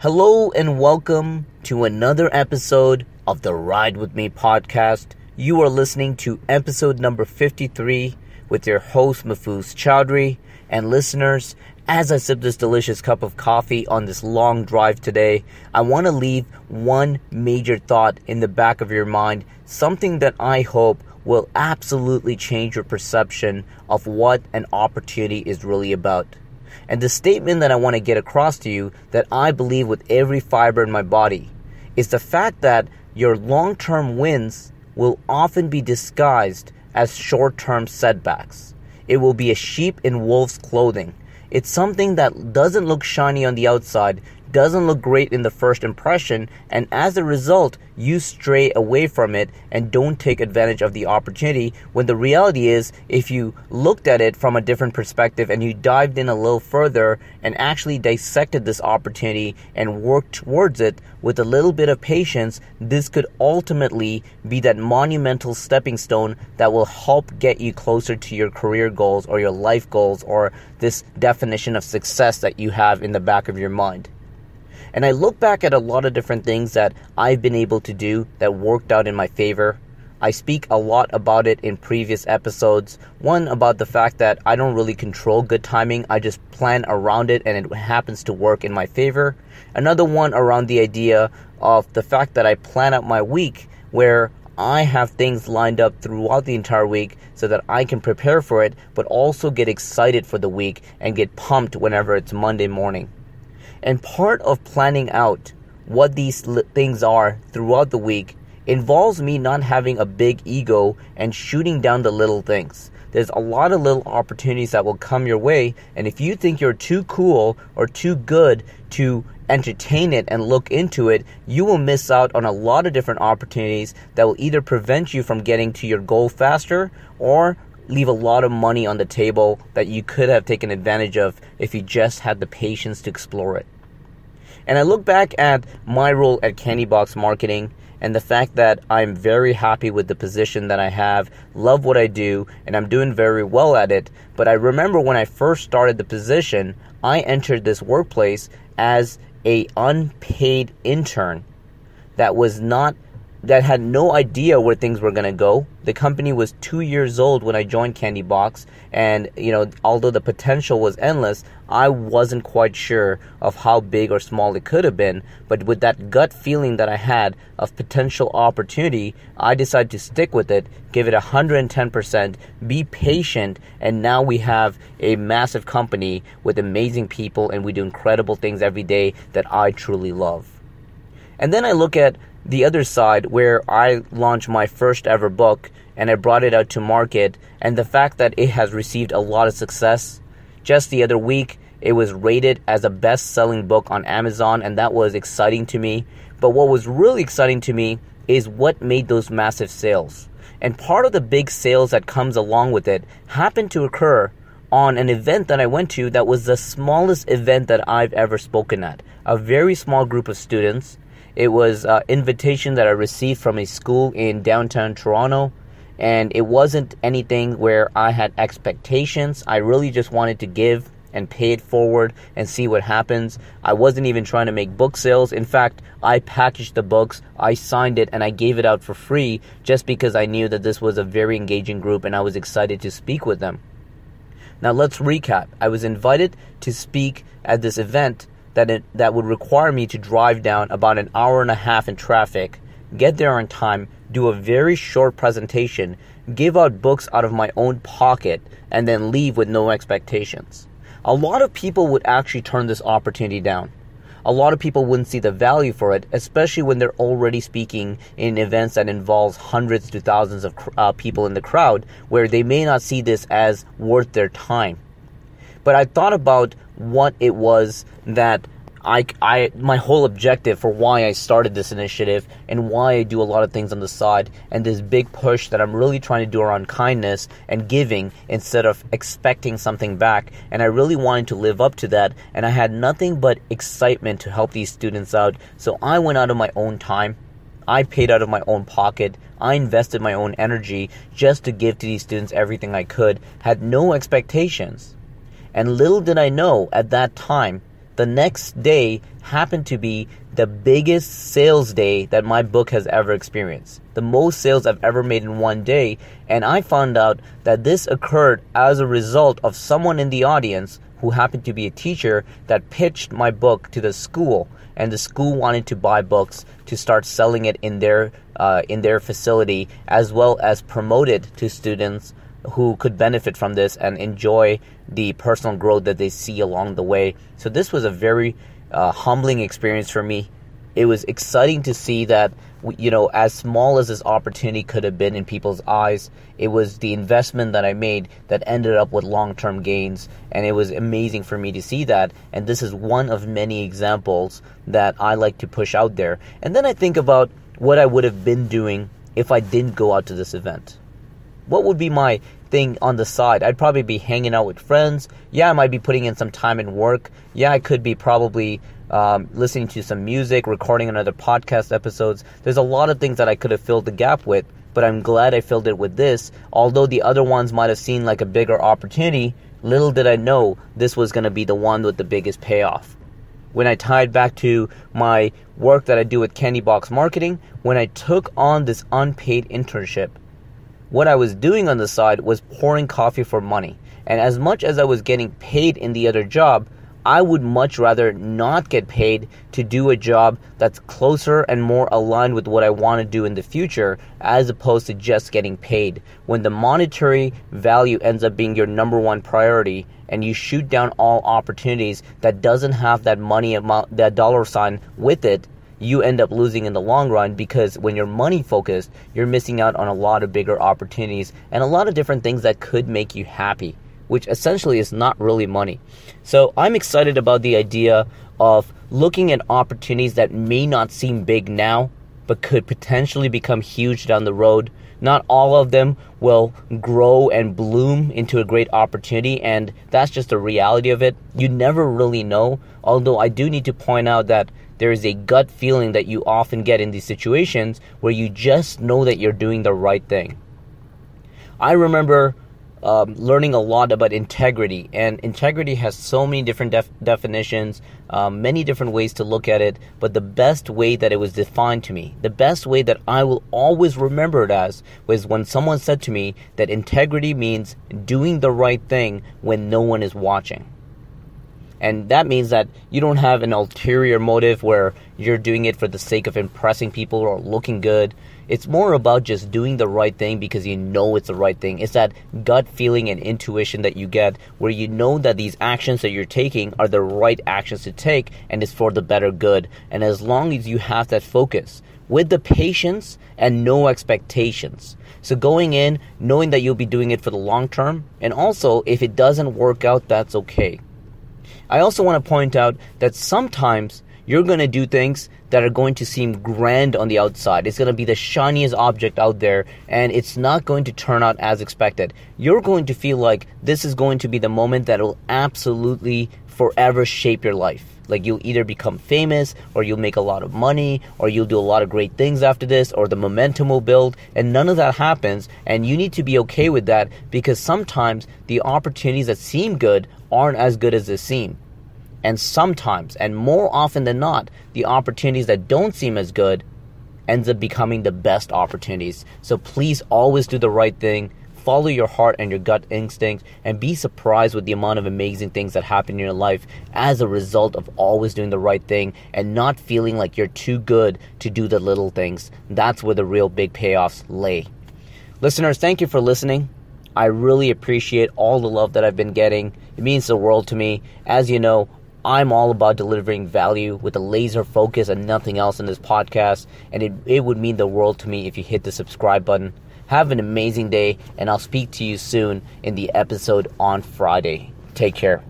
Hello and welcome to another episode of the Ride With Me podcast. You are listening to episode number 53 with your host Mafuz Chowdhury. And listeners, as I sip this delicious cup of coffee on this long drive today, I want to leave one major thought in the back of your mind, something that I hope will absolutely change your perception of what an opportunity is really about. And the statement that I want to get across to you that I believe with every fiber in my body is the fact that your long term wins will often be disguised as short term setbacks. It will be a sheep in wolf's clothing it's something that doesn't look shiny on the outside, doesn't look great in the first impression, and as a result, you stray away from it and don't take advantage of the opportunity. When the reality is, if you looked at it from a different perspective and you dived in a little further and actually dissected this opportunity and worked towards it with a little bit of patience, this could ultimately be that monumental stepping stone that will help get you closer to your career goals or your life goals or this definition of success that you have in the back of your mind. And I look back at a lot of different things that I've been able to do that worked out in my favor. I speak a lot about it in previous episodes. One about the fact that I don't really control good timing, I just plan around it and it happens to work in my favor. Another one around the idea of the fact that I plan out my week where I have things lined up throughout the entire week so that I can prepare for it, but also get excited for the week and get pumped whenever it's Monday morning. And part of planning out what these things are throughout the week involves me not having a big ego and shooting down the little things. There's a lot of little opportunities that will come your way, and if you think you're too cool or too good to entertain it and look into it, you will miss out on a lot of different opportunities that will either prevent you from getting to your goal faster or leave a lot of money on the table that you could have taken advantage of if you just had the patience to explore it. And I look back at my role at Candy Box Marketing and the fact that I'm very happy with the position that I have, love what I do, and I'm doing very well at it. But I remember when I first started the position, I entered this workplace as a unpaid intern that was not that had no idea where things were going to go. The company was two years old when I joined Candy Box, and you know, although the potential was endless, I wasn't quite sure of how big or small it could have been. But with that gut feeling that I had of potential opportunity, I decided to stick with it, give it 110%, be patient, and now we have a massive company with amazing people, and we do incredible things every day that I truly love. And then I look at the other side where I launched my first ever book and I brought it out to market and the fact that it has received a lot of success. Just the other week, it was rated as a best selling book on Amazon and that was exciting to me. But what was really exciting to me is what made those massive sales. And part of the big sales that comes along with it happened to occur on an event that I went to that was the smallest event that I've ever spoken at. A very small group of students it was an invitation that I received from a school in downtown Toronto, and it wasn't anything where I had expectations. I really just wanted to give and pay it forward and see what happens. I wasn't even trying to make book sales. In fact, I packaged the books, I signed it, and I gave it out for free just because I knew that this was a very engaging group and I was excited to speak with them. Now, let's recap. I was invited to speak at this event that it, that would require me to drive down about an hour and a half in traffic, get there on time, do a very short presentation, give out books out of my own pocket, and then leave with no expectations. A lot of people would actually turn this opportunity down. A lot of people wouldn't see the value for it, especially when they're already speaking in events that involves hundreds to thousands of uh, people in the crowd, where they may not see this as worth their time. But I thought about what it was that I, I, my whole objective for why I started this initiative and why I do a lot of things on the side and this big push that I'm really trying to do around kindness and giving instead of expecting something back. And I really wanted to live up to that. And I had nothing but excitement to help these students out. So I went out of my own time. I paid out of my own pocket. I invested my own energy just to give to these students everything I could. Had no expectations. And little did I know at that time the next day happened to be the biggest sales day that my book has ever experienced. The most sales I've ever made in one day. And I found out that this occurred as a result of someone in the audience who happened to be a teacher that pitched my book to the school. And the school wanted to buy books to start selling it in their uh, in their facility, as well as promote it to students who could benefit from this and enjoy the personal growth that they see along the way. So this was a very uh, humbling experience for me. It was exciting to see that, you know, as small as this opportunity could have been in people's eyes, it was the investment that I made that ended up with long term gains. And it was amazing for me to see that. And this is one of many examples that I like to push out there. And then I think about what I would have been doing if I didn't go out to this event. What would be my thing on the side. I'd probably be hanging out with friends. Yeah, I might be putting in some time in work. Yeah, I could be probably um, listening to some music, recording another podcast episodes. There's a lot of things that I could have filled the gap with, but I'm glad I filled it with this. Although the other ones might have seemed like a bigger opportunity, little did I know this was going to be the one with the biggest payoff. When I tied back to my work that I do with Candy Box Marketing, when I took on this unpaid internship, what I was doing on the side was pouring coffee for money. And as much as I was getting paid in the other job, I would much rather not get paid to do a job that's closer and more aligned with what I want to do in the future as opposed to just getting paid. When the monetary value ends up being your number one priority and you shoot down all opportunities that doesn't have that money amount that dollar sign with it, you end up losing in the long run because when you're money focused, you're missing out on a lot of bigger opportunities and a lot of different things that could make you happy, which essentially is not really money. So I'm excited about the idea of looking at opportunities that may not seem big now, but could potentially become huge down the road. Not all of them will grow and bloom into a great opportunity, and that's just the reality of it. You never really know. Although I do need to point out that there is a gut feeling that you often get in these situations where you just know that you're doing the right thing. I remember um, learning a lot about integrity, and integrity has so many different def- definitions, um, many different ways to look at it. But the best way that it was defined to me, the best way that I will always remember it as, was when someone said to me that integrity means doing the right thing when no one is watching. And that means that you don't have an ulterior motive where you're doing it for the sake of impressing people or looking good. It's more about just doing the right thing because you know it's the right thing. It's that gut feeling and intuition that you get where you know that these actions that you're taking are the right actions to take and it's for the better good. And as long as you have that focus with the patience and no expectations. So going in, knowing that you'll be doing it for the long term, and also if it doesn't work out, that's okay I also want to point out that sometimes you're going to do things that are going to seem grand on the outside. It's going to be the shiniest object out there, and it's not going to turn out as expected. You're going to feel like this is going to be the moment that will absolutely forever shape your life. Like you'll either become famous, or you'll make a lot of money, or you'll do a lot of great things after this, or the momentum will build, and none of that happens. And you need to be okay with that because sometimes the opportunities that seem good aren't as good as they seem. And sometimes, and more often than not, the opportunities that don't seem as good ends up becoming the best opportunities. So please always do the right thing. Follow your heart and your gut instinct and be surprised with the amount of amazing things that happen in your life as a result of always doing the right thing and not feeling like you're too good to do the little things. That's where the real big payoffs lay. Listeners, thank you for listening. I really appreciate all the love that I've been getting. It means the world to me. As you know, I'm all about delivering value with a laser focus and nothing else in this podcast, and it, it would mean the world to me if you hit the subscribe button. Have an amazing day, and I'll speak to you soon in the episode on Friday. Take care.